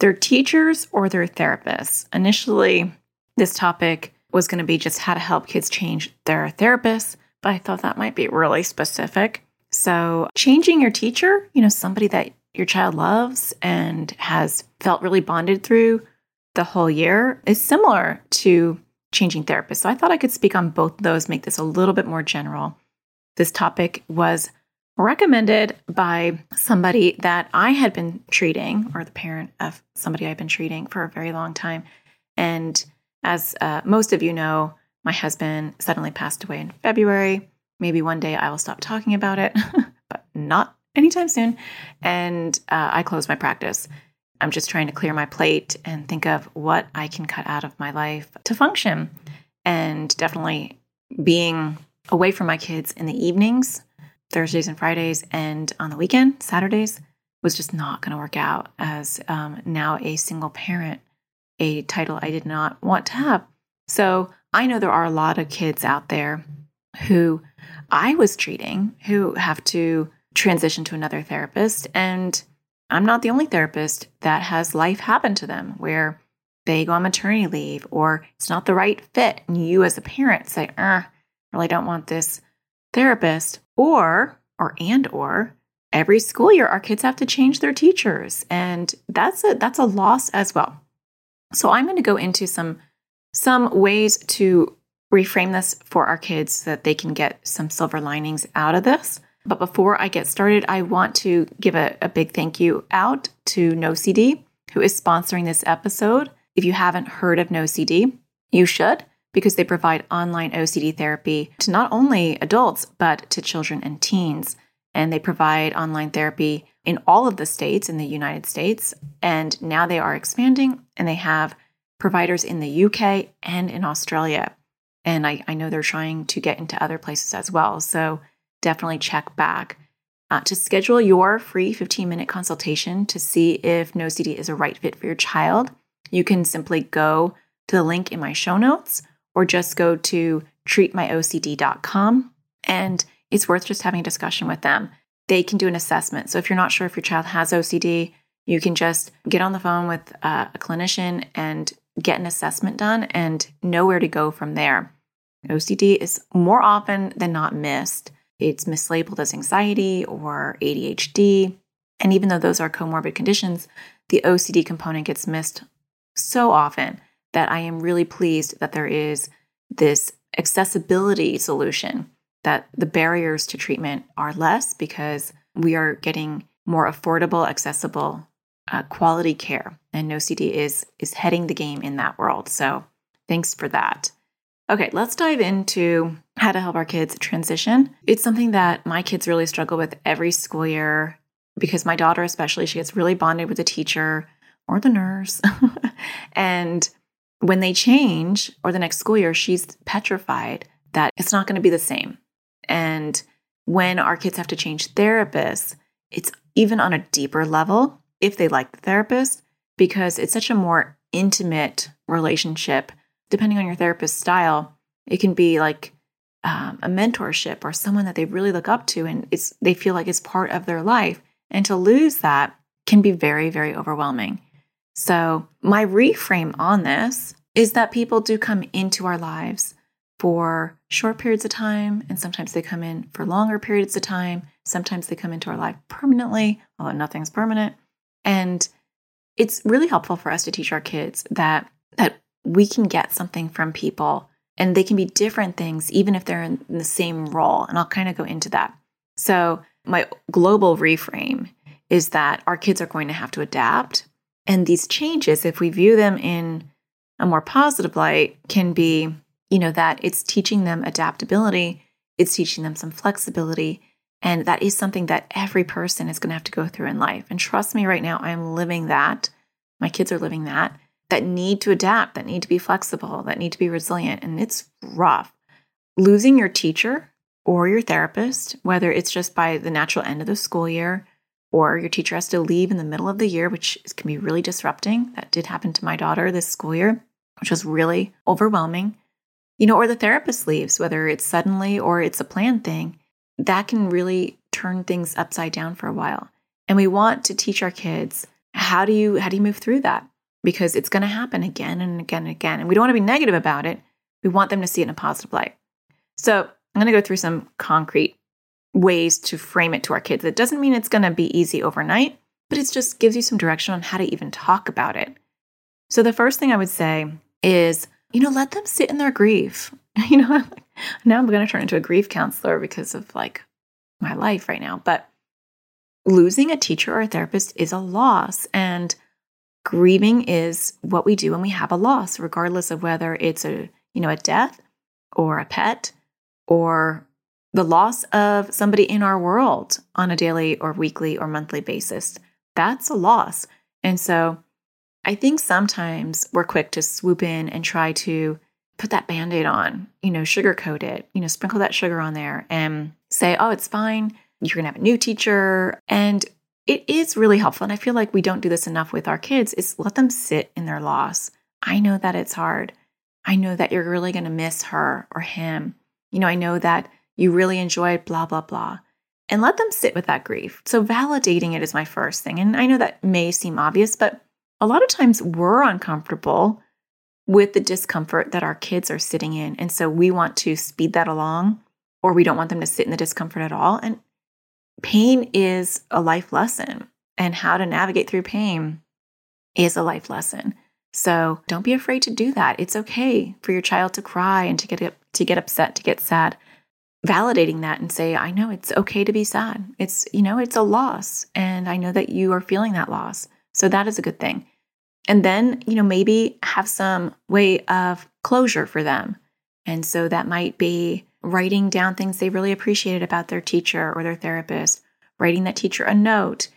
their teachers or their therapists. Initially, this topic was going to be just how to help kids change their therapists, but I thought that might be really specific. So, changing your teacher, you know, somebody that your child loves and has felt really bonded through the whole year, is similar to changing therapists. So, I thought I could speak on both those, make this a little bit more general. This topic was recommended by somebody that I had been treating, or the parent of somebody I've been treating for a very long time. And as uh, most of you know, my husband suddenly passed away in February. Maybe one day I will stop talking about it, but not anytime soon. And uh, I closed my practice. I'm just trying to clear my plate and think of what I can cut out of my life to function. And definitely being away from my kids in the evenings Thursdays and Fridays and on the weekend, Saturdays, was just not going to work out as um, now a single parent, a title I did not want to have. So I know there are a lot of kids out there who I was treating who have to transition to another therapist. And I'm not the only therapist that has life happen to them where they go on maternity leave or it's not the right fit. And you, as a parent, say, uh, really don't want this therapist or or and or every school year our kids have to change their teachers and that's a that's a loss as well. So i'm going to go into some some ways to reframe this for our kids so that they can get some silver linings out of this. But before i get started i want to give a, a big thank you out to NoCD who is sponsoring this episode. If you haven't heard of NoCD you should because they provide online OCD therapy to not only adults, but to children and teens. And they provide online therapy in all of the states in the United States. And now they are expanding and they have providers in the UK and in Australia. And I, I know they're trying to get into other places as well. So definitely check back. Uh, to schedule your free 15 minute consultation to see if NoCD is a right fit for your child, you can simply go to the link in my show notes or just go to treatmyocd.com and it's worth just having a discussion with them. They can do an assessment. So if you're not sure if your child has OCD, you can just get on the phone with uh, a clinician and get an assessment done and know where to go from there. OCD is more often than not missed. It's mislabeled as anxiety or ADHD. And even though those are comorbid conditions, the OCD component gets missed so often that I am really pleased that there is this accessibility solution, that the barriers to treatment are less because we are getting more affordable, accessible, uh, quality care. And NoCD is, is heading the game in that world. So thanks for that. Okay, let's dive into how to help our kids transition. It's something that my kids really struggle with every school year because my daughter, especially, she gets really bonded with the teacher or the nurse. and when they change or the next school year, she's petrified that it's not going to be the same. And when our kids have to change therapists, it's even on a deeper level if they like the therapist, because it's such a more intimate relationship. Depending on your therapist style, it can be like um, a mentorship or someone that they really look up to and it's they feel like it's part of their life. And to lose that can be very, very overwhelming. So, my reframe on this is that people do come into our lives for short periods of time, and sometimes they come in for longer periods of time. Sometimes they come into our life permanently, although nothing's permanent. And it's really helpful for us to teach our kids that that we can get something from people and they can be different things even if they're in the same role. And I'll kind of go into that. So, my global reframe is that our kids are going to have to adapt and these changes, if we view them in a more positive light, can be, you know, that it's teaching them adaptability, it's teaching them some flexibility. And that is something that every person is going to have to go through in life. And trust me, right now, I'm living that my kids are living that, that need to adapt, that need to be flexible, that need to be resilient. And it's rough. Losing your teacher or your therapist, whether it's just by the natural end of the school year or your teacher has to leave in the middle of the year, which can be really disrupting. That did happen to my daughter this school year, which was really overwhelming. You know, or the therapist leaves, whether it's suddenly or it's a planned thing, that can really turn things upside down for a while. And we want to teach our kids how do you how do you move through that? Because it's going to happen again and again and again. And we don't want to be negative about it. We want them to see it in a positive light. So, I'm going to go through some concrete ways to frame it to our kids. It doesn't mean it's going to be easy overnight, but it just gives you some direction on how to even talk about it. So the first thing I would say is, you know, let them sit in their grief. You know, now I'm going to turn into a grief counselor because of like my life right now, but losing a teacher or a therapist is a loss and grieving is what we do when we have a loss regardless of whether it's a, you know, a death or a pet or the loss of somebody in our world on a daily or weekly or monthly basis. That's a loss. And so I think sometimes we're quick to swoop in and try to put that band aid on, you know, sugarcoat it, you know, sprinkle that sugar on there and say, oh, it's fine. You're going to have a new teacher. And it is really helpful. And I feel like we don't do this enough with our kids is let them sit in their loss. I know that it's hard. I know that you're really going to miss her or him. You know, I know that you really enjoyed blah, blah, blah. And let them sit with that grief. So, validating it is my first thing. And I know that may seem obvious, but a lot of times we're uncomfortable with the discomfort that our kids are sitting in. And so we want to speed that along, or we don't want them to sit in the discomfort at all. And pain is a life lesson, and how to navigate through pain is a life lesson. So don't be afraid to do that. It's okay for your child to cry and to get to get upset, to get sad validating that and say, I know it's okay to be sad. It's, you know, it's a loss. And I know that you are feeling that loss. So that is a good thing. And then, you know, maybe have some way of closure for them. And so that might be writing down things they really appreciated about their teacher or their therapist, writing that teacher a note,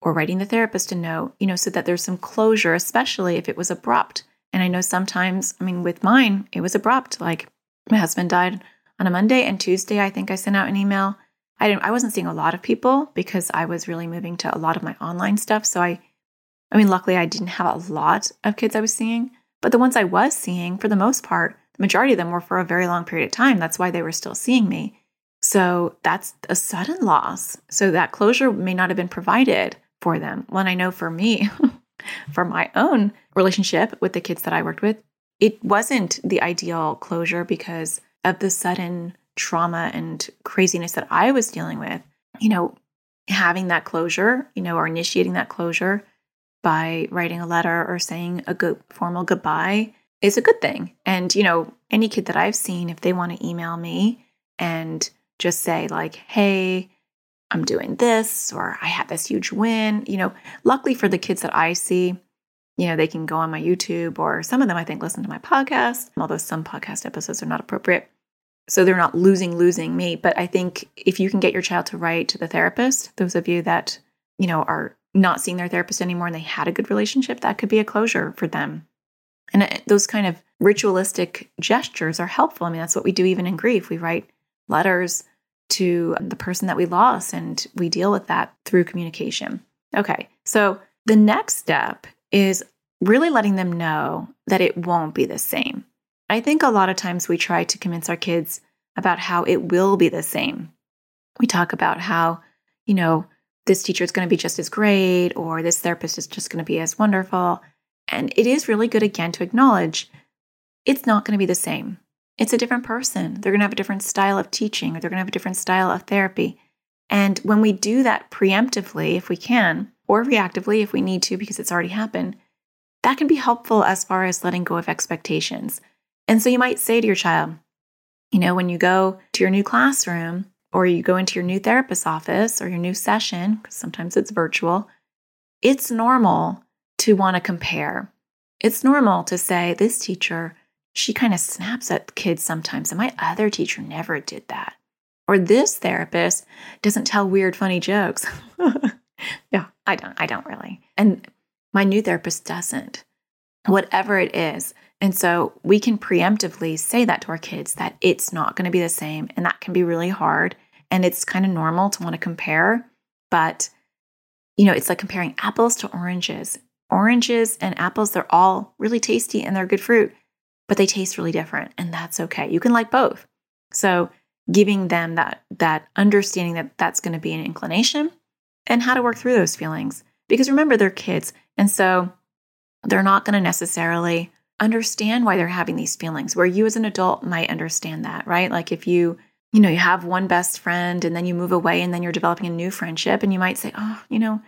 or writing the therapist a note, you know, so that there's some closure, especially if it was abrupt. And I know sometimes, I mean, with mine, it was abrupt. Like my husband died on a Monday and Tuesday, I think I sent out an email. I didn't I wasn't seeing a lot of people because I was really moving to a lot of my online stuff. So I I mean, luckily I didn't have a lot of kids I was seeing, but the ones I was seeing, for the most part, the majority of them were for a very long period of time. That's why they were still seeing me. So that's a sudden loss. So that closure may not have been provided for them. When I know for me, for my own relationship with the kids that I worked with, it wasn't the ideal closure because of the sudden trauma and craziness that I was dealing with, you know, having that closure, you know, or initiating that closure by writing a letter or saying a good formal goodbye is a good thing. And, you know, any kid that I've seen, if they want to email me and just say, like, hey, I'm doing this, or I had this huge win, you know, luckily for the kids that I see, you know, they can go on my YouTube or some of them I think listen to my podcast, although some podcast episodes are not appropriate so they're not losing losing me but i think if you can get your child to write to the therapist those of you that you know are not seeing their therapist anymore and they had a good relationship that could be a closure for them. And uh, those kind of ritualistic gestures are helpful. I mean that's what we do even in grief. We write letters to the person that we lost and we deal with that through communication. Okay so the next step is really letting them know that it won't be the same I think a lot of times we try to convince our kids about how it will be the same. We talk about how, you know, this teacher is going to be just as great or this therapist is just going to be as wonderful. And it is really good, again, to acknowledge it's not going to be the same. It's a different person. They're going to have a different style of teaching or they're going to have a different style of therapy. And when we do that preemptively, if we can, or reactively if we need to because it's already happened, that can be helpful as far as letting go of expectations. And so you might say to your child, you know, when you go to your new classroom or you go into your new therapist's office or your new session, because sometimes it's virtual, it's normal to want to compare. It's normal to say, this teacher, she kind of snaps at kids sometimes, and my other teacher never did that. Or this therapist doesn't tell weird, funny jokes. yeah, I don't, I don't really. And My new therapist doesn't. Whatever it is. And so we can preemptively say that to our kids that it's not going to be the same. And that can be really hard. And it's kind of normal to want to compare. But, you know, it's like comparing apples to oranges. Oranges and apples, they're all really tasty and they're good fruit, but they taste really different. And that's okay. You can like both. So giving them that that understanding that that's going to be an inclination and how to work through those feelings because remember they're kids and so they're not going to necessarily understand why they're having these feelings where you as an adult might understand that right like if you you know you have one best friend and then you move away and then you're developing a new friendship and you might say oh you know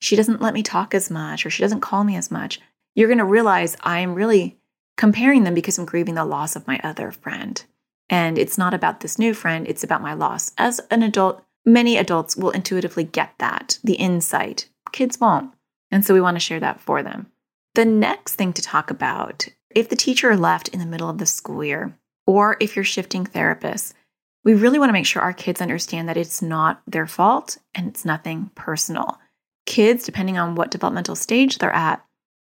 she doesn't let me talk as much or she doesn't call me as much you're going to realize i'm really comparing them because i'm grieving the loss of my other friend and it's not about this new friend, it's about my loss. As an adult, many adults will intuitively get that, the insight. Kids won't. And so we want to share that for them. The next thing to talk about if the teacher left in the middle of the school year, or if you're shifting therapists, we really want to make sure our kids understand that it's not their fault and it's nothing personal. Kids, depending on what developmental stage they're at,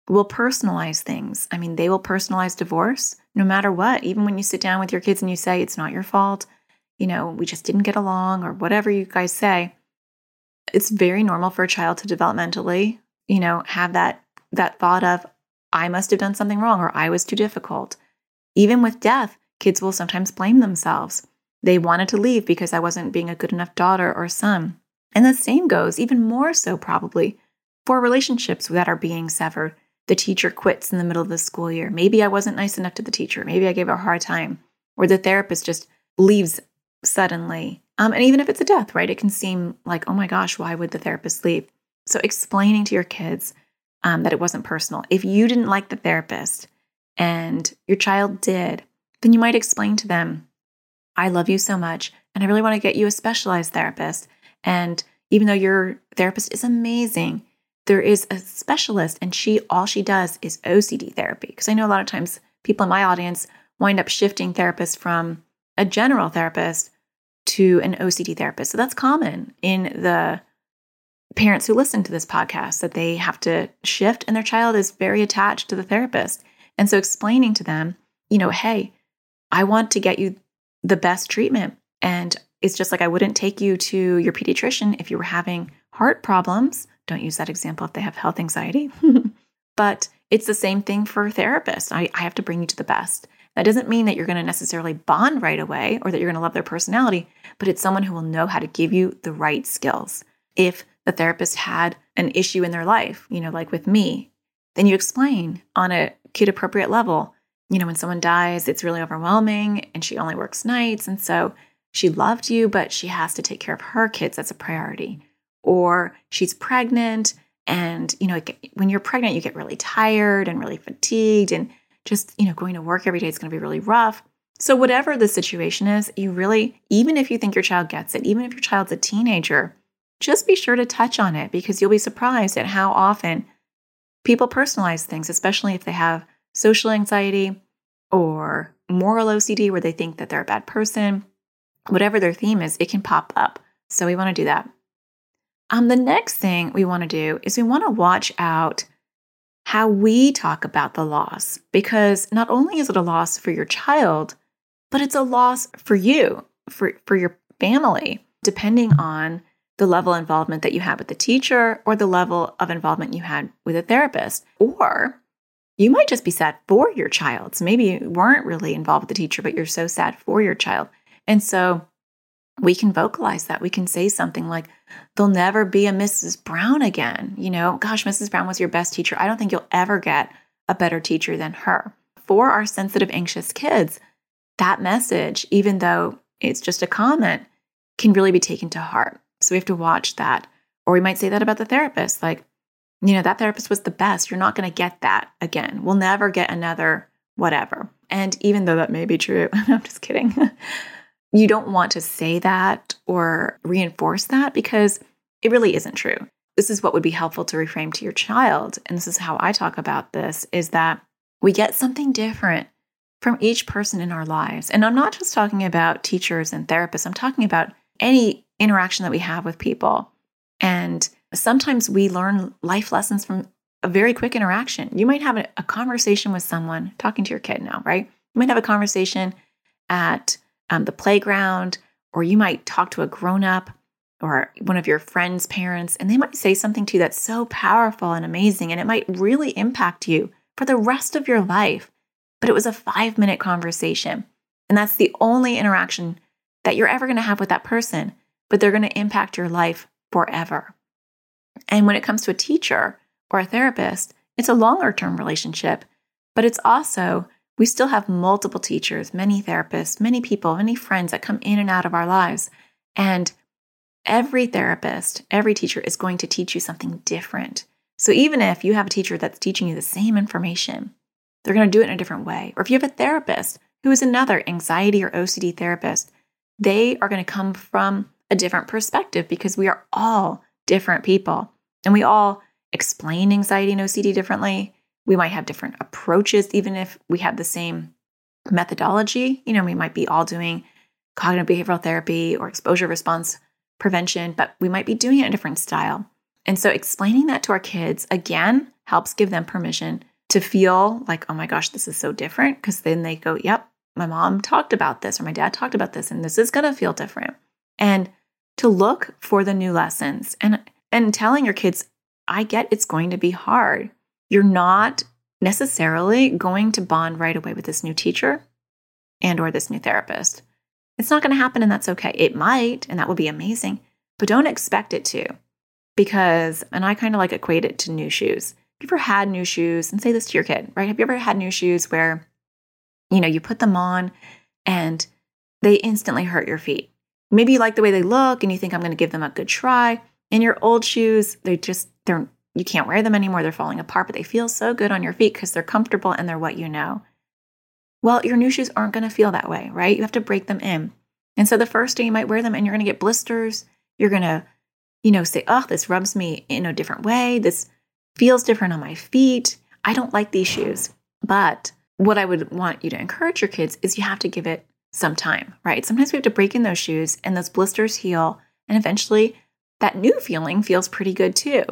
will personalize things. I mean, they will personalize divorce no matter what. Even when you sit down with your kids and you say, it's not your fault, you know, we just didn't get along, or whatever you guys say, it's very normal for a child to developmentally, you know, have that that thought of, I must have done something wrong or I was too difficult. Even with death, kids will sometimes blame themselves. They wanted to leave because I wasn't being a good enough daughter or son. And the same goes, even more so probably, for relationships that are being severed the teacher quits in the middle of the school year. Maybe I wasn't nice enough to the teacher. Maybe I gave her a hard time. Or the therapist just leaves suddenly. Um, and even if it's a death, right, it can seem like, oh my gosh, why would the therapist leave? So explaining to your kids um, that it wasn't personal. If you didn't like the therapist and your child did, then you might explain to them, I love you so much, and I really want to get you a specialized therapist. And even though your therapist is amazing, there is a specialist and she all she does is OCD therapy because I know a lot of times people in my audience wind up shifting therapists from a general therapist to an OCD therapist. So that's common in the parents who listen to this podcast that they have to shift and their child is very attached to the therapist. And so explaining to them, you know, hey, I want to get you the best treatment and it's just like I wouldn't take you to your pediatrician if you were having heart problems don't use that example if they have health anxiety. but it's the same thing for therapists. I, I have to bring you to the best. That doesn't mean that you're going to necessarily bond right away or that you're going to love their personality, but it's someone who will know how to give you the right skills. If the therapist had an issue in their life, you know, like with me, then you explain on a kid appropriate level. You know, when someone dies, it's really overwhelming and she only works nights. And so she loved you, but she has to take care of her kids. That's a priority or she's pregnant and you know when you're pregnant you get really tired and really fatigued and just you know going to work every day is going to be really rough so whatever the situation is you really even if you think your child gets it even if your child's a teenager just be sure to touch on it because you'll be surprised at how often people personalize things especially if they have social anxiety or moral OCD where they think that they're a bad person. Whatever their theme is it can pop up. So we want to do that. Um, the next thing we want to do is we want to watch out how we talk about the loss because not only is it a loss for your child, but it's a loss for you, for, for your family, depending on the level of involvement that you had with the teacher or the level of involvement you had with a therapist. Or you might just be sad for your child. So maybe you weren't really involved with the teacher, but you're so sad for your child. And so we can vocalize that. We can say something like, there'll never be a Mrs. Brown again. You know, gosh, Mrs. Brown was your best teacher. I don't think you'll ever get a better teacher than her. For our sensitive, anxious kids, that message, even though it's just a comment, can really be taken to heart. So we have to watch that. Or we might say that about the therapist like, you know, that therapist was the best. You're not going to get that again. We'll never get another whatever. And even though that may be true, I'm just kidding. you don't want to say that or reinforce that because it really isn't true. This is what would be helpful to reframe to your child. And this is how I talk about this is that we get something different from each person in our lives. And I'm not just talking about teachers and therapists, I'm talking about any interaction that we have with people. And sometimes we learn life lessons from a very quick interaction. You might have a, a, conversation with someone talking to your kid now, right? You might have a conversation at um, the playground, or you might talk to a grown up or one of your friends' parents, and they might say something to you that's so powerful and amazing, and it might really impact you for the rest of your life. But it was a five minute conversation. And that's the only interaction that you're ever going to have with that person, but they're going to impact your life forever. And when it comes to a teacher or a therapist, it's a longer term relationship, but it's also, we still have multiple teachers, many therapists, many people, many friends that come in and out of our lives. And every therapist, every teacher is going to teach you something different. So even if you have a teacher that's teaching you the same information, they're going to do it in a different way. Or if you have a therapist who is another anxiety or OCD therapist, they are going to come from a different perspective because we are all different people and we all explain anxiety and OCD differently. We might have different approaches, even if we have the same methodology. You know, we might be all doing cognitive behavioral therapy or exposure response prevention, but we might be doing it in a different style. And so explaining that to our kids again helps give them permission to feel like, oh my gosh, this is so different. Because then they go, yep, my mom talked about this or my dad talked about this, and this is going to feel different. And to look for the new lessons and and telling your kids, I get it's going to be hard. You're not necessarily going to bond right away with this new teacher and or this new therapist. It's not going to happen and that's okay. It might and that would be amazing, but don't expect it to. Because and I kind of like equate it to new shoes. Have you ever had new shoes and say this to your kid, right? Have you ever had new shoes where you know, you put them on and they instantly hurt your feet. Maybe you like the way they look and you think I'm going to give them a good try. In your old shoes, they just they're you can't wear them anymore. They're falling apart, but they feel so good on your feet because they're comfortable and they're what you know. Well, your new shoes aren't going to feel that way, right? You have to break them in. And so the first day you might wear them and you're going to get blisters. You're going to, you know, say, oh, this rubs me in a different way. This feels different on my feet. I don't like these shoes. But what I would want you to encourage your kids is you have to give it some time, right? Sometimes we have to break in those shoes and those blisters heal. And eventually that new feeling feels pretty good too.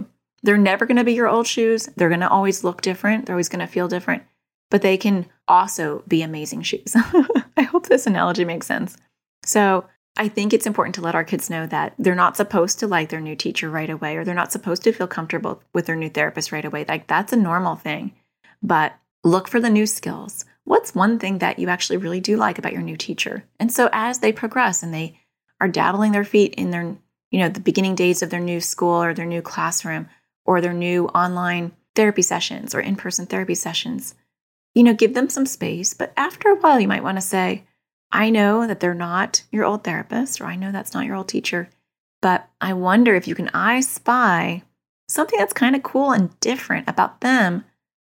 They're never going to be your old shoes. They're going to always look different. They're always going to feel different, but they can also be amazing shoes. I hope this analogy makes sense. So, I think it's important to let our kids know that they're not supposed to like their new teacher right away, or they're not supposed to feel comfortable with their new therapist right away. Like, that's a normal thing. But Look for the new skills. What's one thing that you actually really do like about your new teacher? And so as they progress and they are dabbling their feet in their, you know, the beginning days of their new school or their new classroom or their new online therapy sessions or in-person therapy sessions, you know, give them some space, but after a while you might want to say, I know that they're not your old therapist or I know that's not your old teacher, but I wonder if you can I spy something that's kind of cool and different about them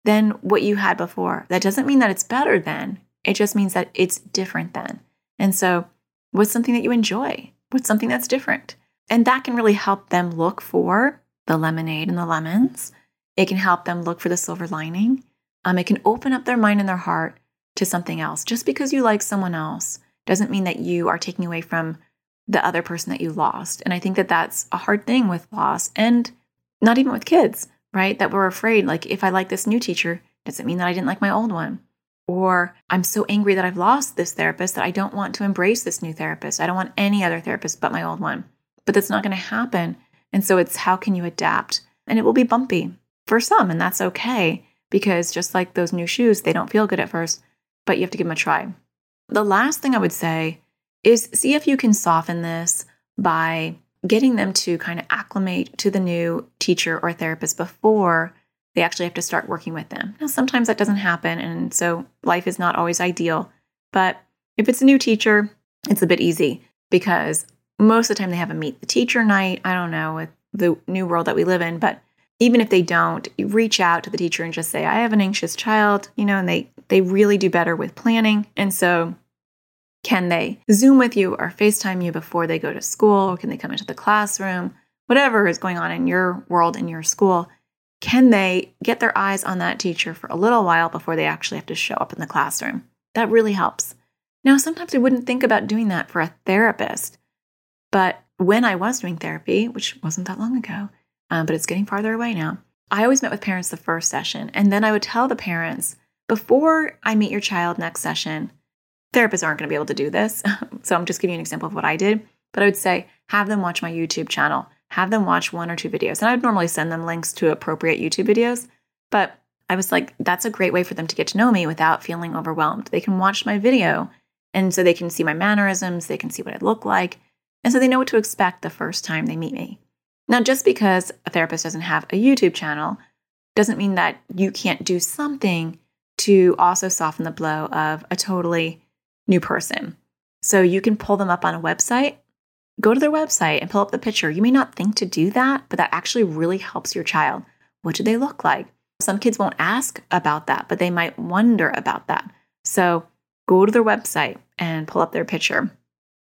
than what you had before. That doesn't mean that it's better than, it just means that it's different than. And so, what's something that you enjoy? What's something that's different? And that can really help them look for the lemonade and the lemons. It can help them look for the silver lining. Um, it can open up their mind and their heart to something else. Just because you like someone else doesn't mean that you are taking away from the other person that you lost. And I think that that's a hard thing with loss and not even with kids right? That we're afraid, like, if I like this new teacher, does it mean that I didn't like my old one? Or I'm so angry that I've lost this therapist that I don't want to embrace this new therapist. I don't want any other therapist but my old one. But that's not going to happen. And so it's how can you adapt? And it will be bumpy for some, and that's okay because just like those new shoes, they don't feel good at first, but you have to give them a try. The last thing I would say is see if you can soften this by getting them to kind of acclimate to the new teacher or therapist before they actually have to start working with them. Now, sometimes that doesn't happen, and so life is not always ideal. But if it's a new teacher, it's a bit easy because most of the time they have a meet the teacher night. I don't know with the new world that we live in, but even if they don't, reach out to the teacher and just say, I have an anxious child, you know, and they they really do better with planning. And so can they Zoom with you or FaceTime you before they go to school? Or can they come into the classroom? Whatever is going on in your world, in your school, can they get their eyes on that teacher for a little while before they actually have to show up in the classroom? That really helps. Now, sometimes I wouldn't think about doing that for a therapist, but when I was doing therapy, which wasn't that long ago, um, but it's getting farther away now, I always met with parents the first session, and then I would tell the parents before I meet your child next session, therapists aren't going to be able to do this. so I'm just giving you an example of what I did. But I would say, have them watch my YouTube channel, have them watch one or two videos. And I would normally send them links to appropriate YouTube videos. But I was like, that's a great way for them to get to know me without feeling overwhelmed. They can watch my video and so they can see my mannerisms, they can see what I look like. And so they know what to expect the first time they meet me. Now, just because a therapist doesn't have a YouTube channel doesn't mean that you can't do something to also soften the blow of a totally new person. So you can pull them up on a website, go to their website and pull up the picture. You may not think to do that, but that actually really helps your child. What do they look like? Some kids won't ask about that, but they might wonder about that. So go to their website and pull up their picture.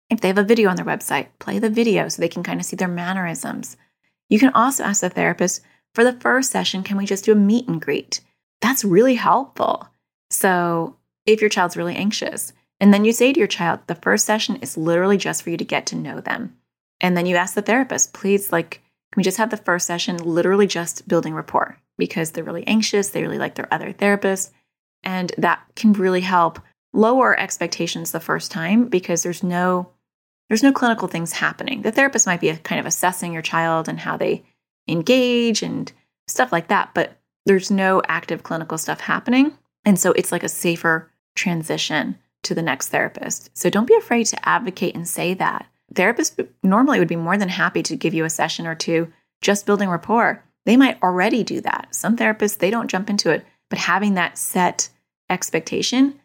If they have a video on their website, play the video so they can kind of see their mannerisms. You can also ask the therapist for the first session, can we just do a meet and greet? That's really helpful. So if your child's really anxious, and then you say to your child, the first session is literally just for you to get to know them. And then you ask the therapist, please, like, can we just have the first session literally just building rapport? Because they're really anxious, they really like their other therapist. And that can really help lower expectations the first time because there's no there's no clinical things happening. The therapist might be kind of assessing your child and how they engage and stuff like that, but there's no active clinical stuff happening. And so it's like a safer transition to the next therapist. So don't be afraid to advocate and say that. Therapists normally would be more than happy to give you a session or two just building rapport. They might already do that. Some therapists, they don't jump into it, but having that set expectation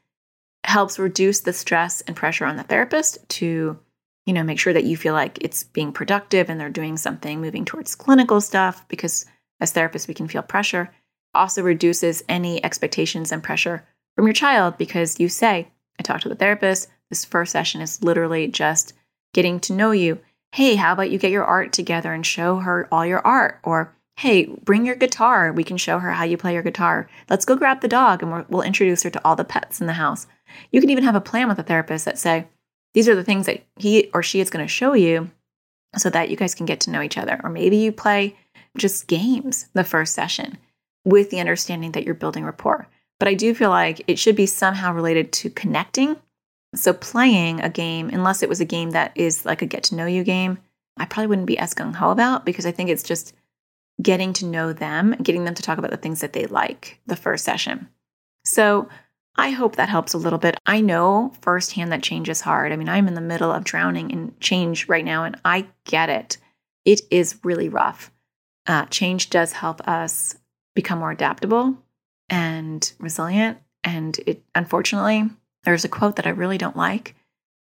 helps reduce the stress and pressure on the therapist to you know make sure that you feel like it's being productive and they're doing something moving towards clinical stuff because as therapists we can feel pressure also reduces any expectations and pressure from your child because you say i talked to the therapist. This first session is literally just getting to know you. Hey how about you get your art together and show her all your art? Or hey bring your guitar. We can show her how you play your guitar. Let's go grab the dog and we'll introduce her to all the pets in the house. You can even have a plan with a therapist that say, these are the things that he or she is going to show you so that you guys can get to know each other. Or maybe you play just games the first session with the understanding that you're building rapport. But I do feel like it should be somehow related to connecting. So, playing a game, unless it was a game that is like a get to know you game, I probably wouldn't be as gung ho about because I think it's just getting to know them, getting them to talk about the things that they like the first session. So, I hope that helps a little bit. I know firsthand that change is hard. I mean, I'm in the middle of drowning in change right now, and I get it. It is really rough. Uh, change does help us become more adaptable and resilient. And it, unfortunately, there's a quote that I really don't like,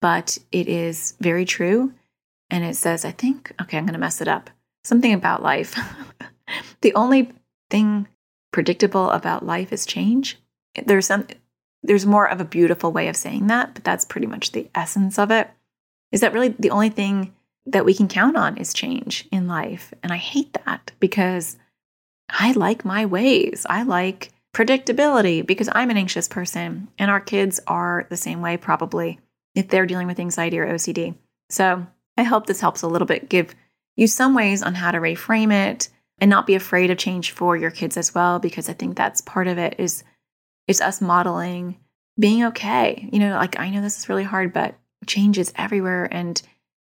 but it is very true. And it says, I think, okay, I'm going to mess it up. Something about life. the only thing predictable about life is change. There's some there's more of a beautiful way of saying that, but that's pretty much the essence of it. Is that really the only thing that we can count on is change in life? And I hate that because I like my ways. I like predictability because I'm an anxious person, and our kids are the same way, probably, if they're dealing with anxiety or OCD. So I hope this helps a little bit, give you some ways on how to reframe it and not be afraid of change for your kids as well, because I think that's part of it is it's us modeling being okay. You know, like I know this is really hard, but change is everywhere. And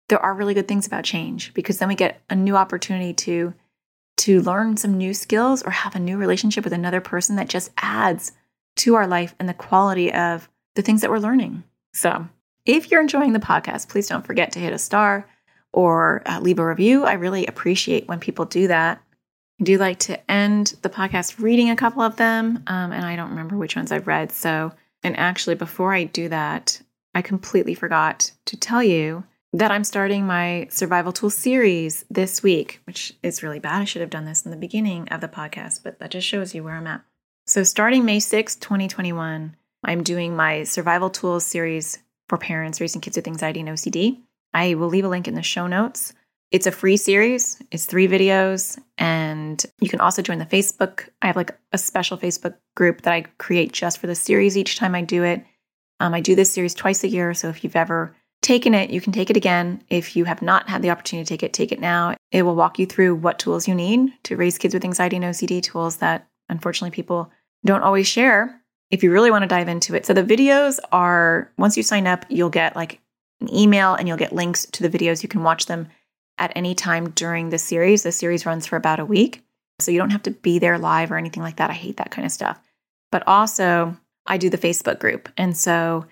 there are really good things about change because then we get a new opportunity to to learn some new skills or have a new relationship with another person that just adds to our life and the quality of the things that we're learning. So, if you're enjoying the podcast, please don't forget to hit a star or uh, leave a review. I really appreciate when people do that. I do like to end the podcast reading a couple of them, um, and I don't remember which ones I've read. So, and actually, before I do that, I completely forgot to tell you that I'm starting my survival tool series this week, which is really bad. I should have done this in the beginning of the podcast, but that just shows you where I'm at. So, starting May 6, 2021, I'm doing my survival tools series for parents raising kids with anxiety and OCD. I will leave a link in the show notes. It's a free series, it's three videos, and you can also join the Facebook. I have like a special Facebook group that I create just for the series each time I do it. Um, I do this series twice a year. So if you've ever taken it, you can take it again. If you have not had the opportunity to take it, take it now. It will walk you through what tools you need to raise kids with anxiety and OCD, tools that unfortunately people don't always share if you really want to dive into it. So the videos are, once you sign up, you'll get like an email and you'll get links to the videos. You can watch them at any time during the series. The series runs for about a week. So you don't have to be there live or anything like that. I hate that kind of stuff. But also, I do the Facebook group. And so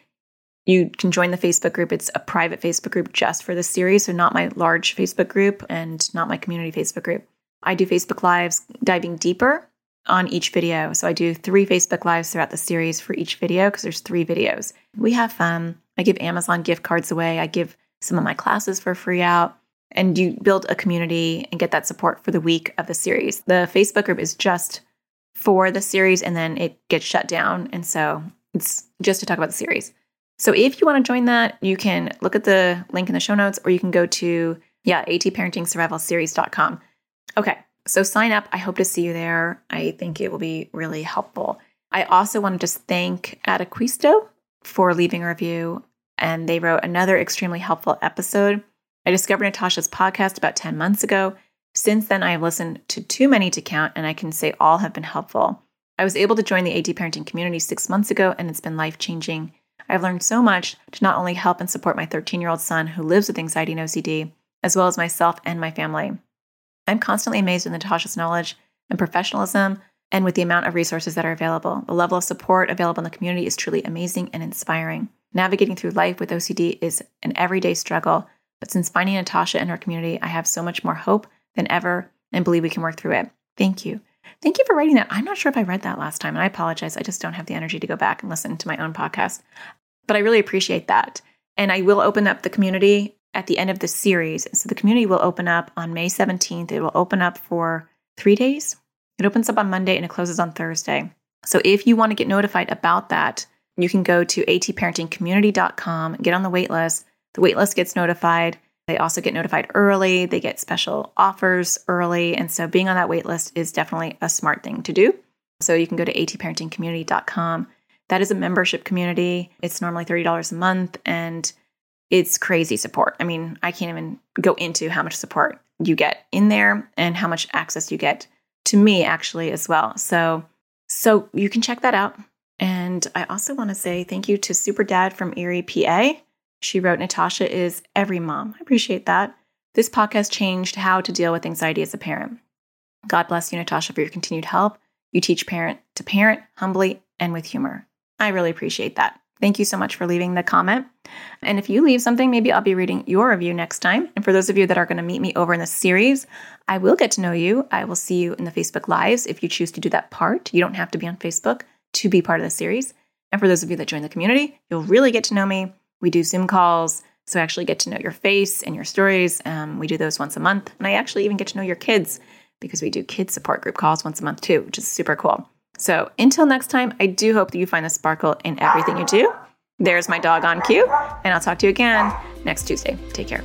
you can join the Facebook group. It's a private Facebook group just for the series, so not my large Facebook group and not my community Facebook group. I do Facebook Lives diving deeper on each video. So I do three Facebook Lives throughout the series for each video because there's three videos. We have fun. I give Amazon gift cards away. I give some of my classes for free out. And you build a community and get that support for the week of the series. The Facebook group is just for the series and then it gets shut down. And so it's just to talk about the series. So if you want to join that, you can look at the link in the show notes or you can go to, yeah, atparentingsurvivalseries.com. Okay, so sign up. I hope to see you there. I think it will be really helpful. I also want to just thank Adequisto for leaving a review, and they wrote another extremely helpful episode. I discovered Natasha's podcast about 10 months ago. Since then, I have listened to too many to count, and I can say all have been helpful. I was able to join the AT parenting community six months ago, and it's been life changing. I've learned so much to not only help and support my 13 year old son who lives with anxiety and OCD, as well as myself and my family. I'm constantly amazed with Natasha's knowledge and professionalism and with the amount of resources that are available. The level of support available in the community is truly amazing and inspiring. Navigating through life with OCD is an everyday struggle, but since finding Natasha and her community, I have so much more hope than ever and believe we can work through it. Thank you. Thank you for writing that. I'm not sure if I read that last time, and I apologize. I just don't have the energy to go back and listen to my own podcast but I really appreciate that. And I will open up the community at the end of the series. So the community will open up on May 17th. It will open up for three days. It opens up on Monday and it closes on Thursday. So if you want to get notified about that, you can go to atparentingcommunity.com, get on the waitlist. The waitlist gets notified. They also get notified early. They get special offers early. And so being on that waitlist is definitely a smart thing to do. So you can go to atparentingcommunity.com that is a membership community. It's normally $30 a month and it's crazy support. I mean, I can't even go into how much support you get in there and how much access you get to me actually as well. So so you can check that out. And I also want to say thank you to Super Dad from Erie, PA. She wrote Natasha is every mom. I appreciate that. This podcast changed how to deal with anxiety as a parent. God bless you, Natasha, for your continued help. You teach parent to parent humbly and with humor. I really appreciate that. Thank you so much for leaving the comment. And if you leave something, maybe I'll be reading your review next time. And for those of you that are going to meet me over in the series, I will get to know you. I will see you in the Facebook Lives if you choose to do that part. You don't have to be on Facebook to be part of the series. And for those of you that join the community, you'll really get to know me. We do Zoom calls, so I actually get to know your face and your stories. Um, we do those once a month. And I actually even get to know your kids because we do kids support group calls once a month too, which is super cool. So until next time, I do hope that you find the sparkle in everything you do. There's my dog on cue, and I'll talk to you again next Tuesday. Take care.